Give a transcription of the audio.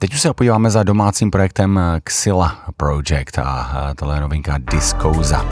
Teď už se podíváme za domácím projektem eh, Xilla Project a eh, tohle je novinka Discoza.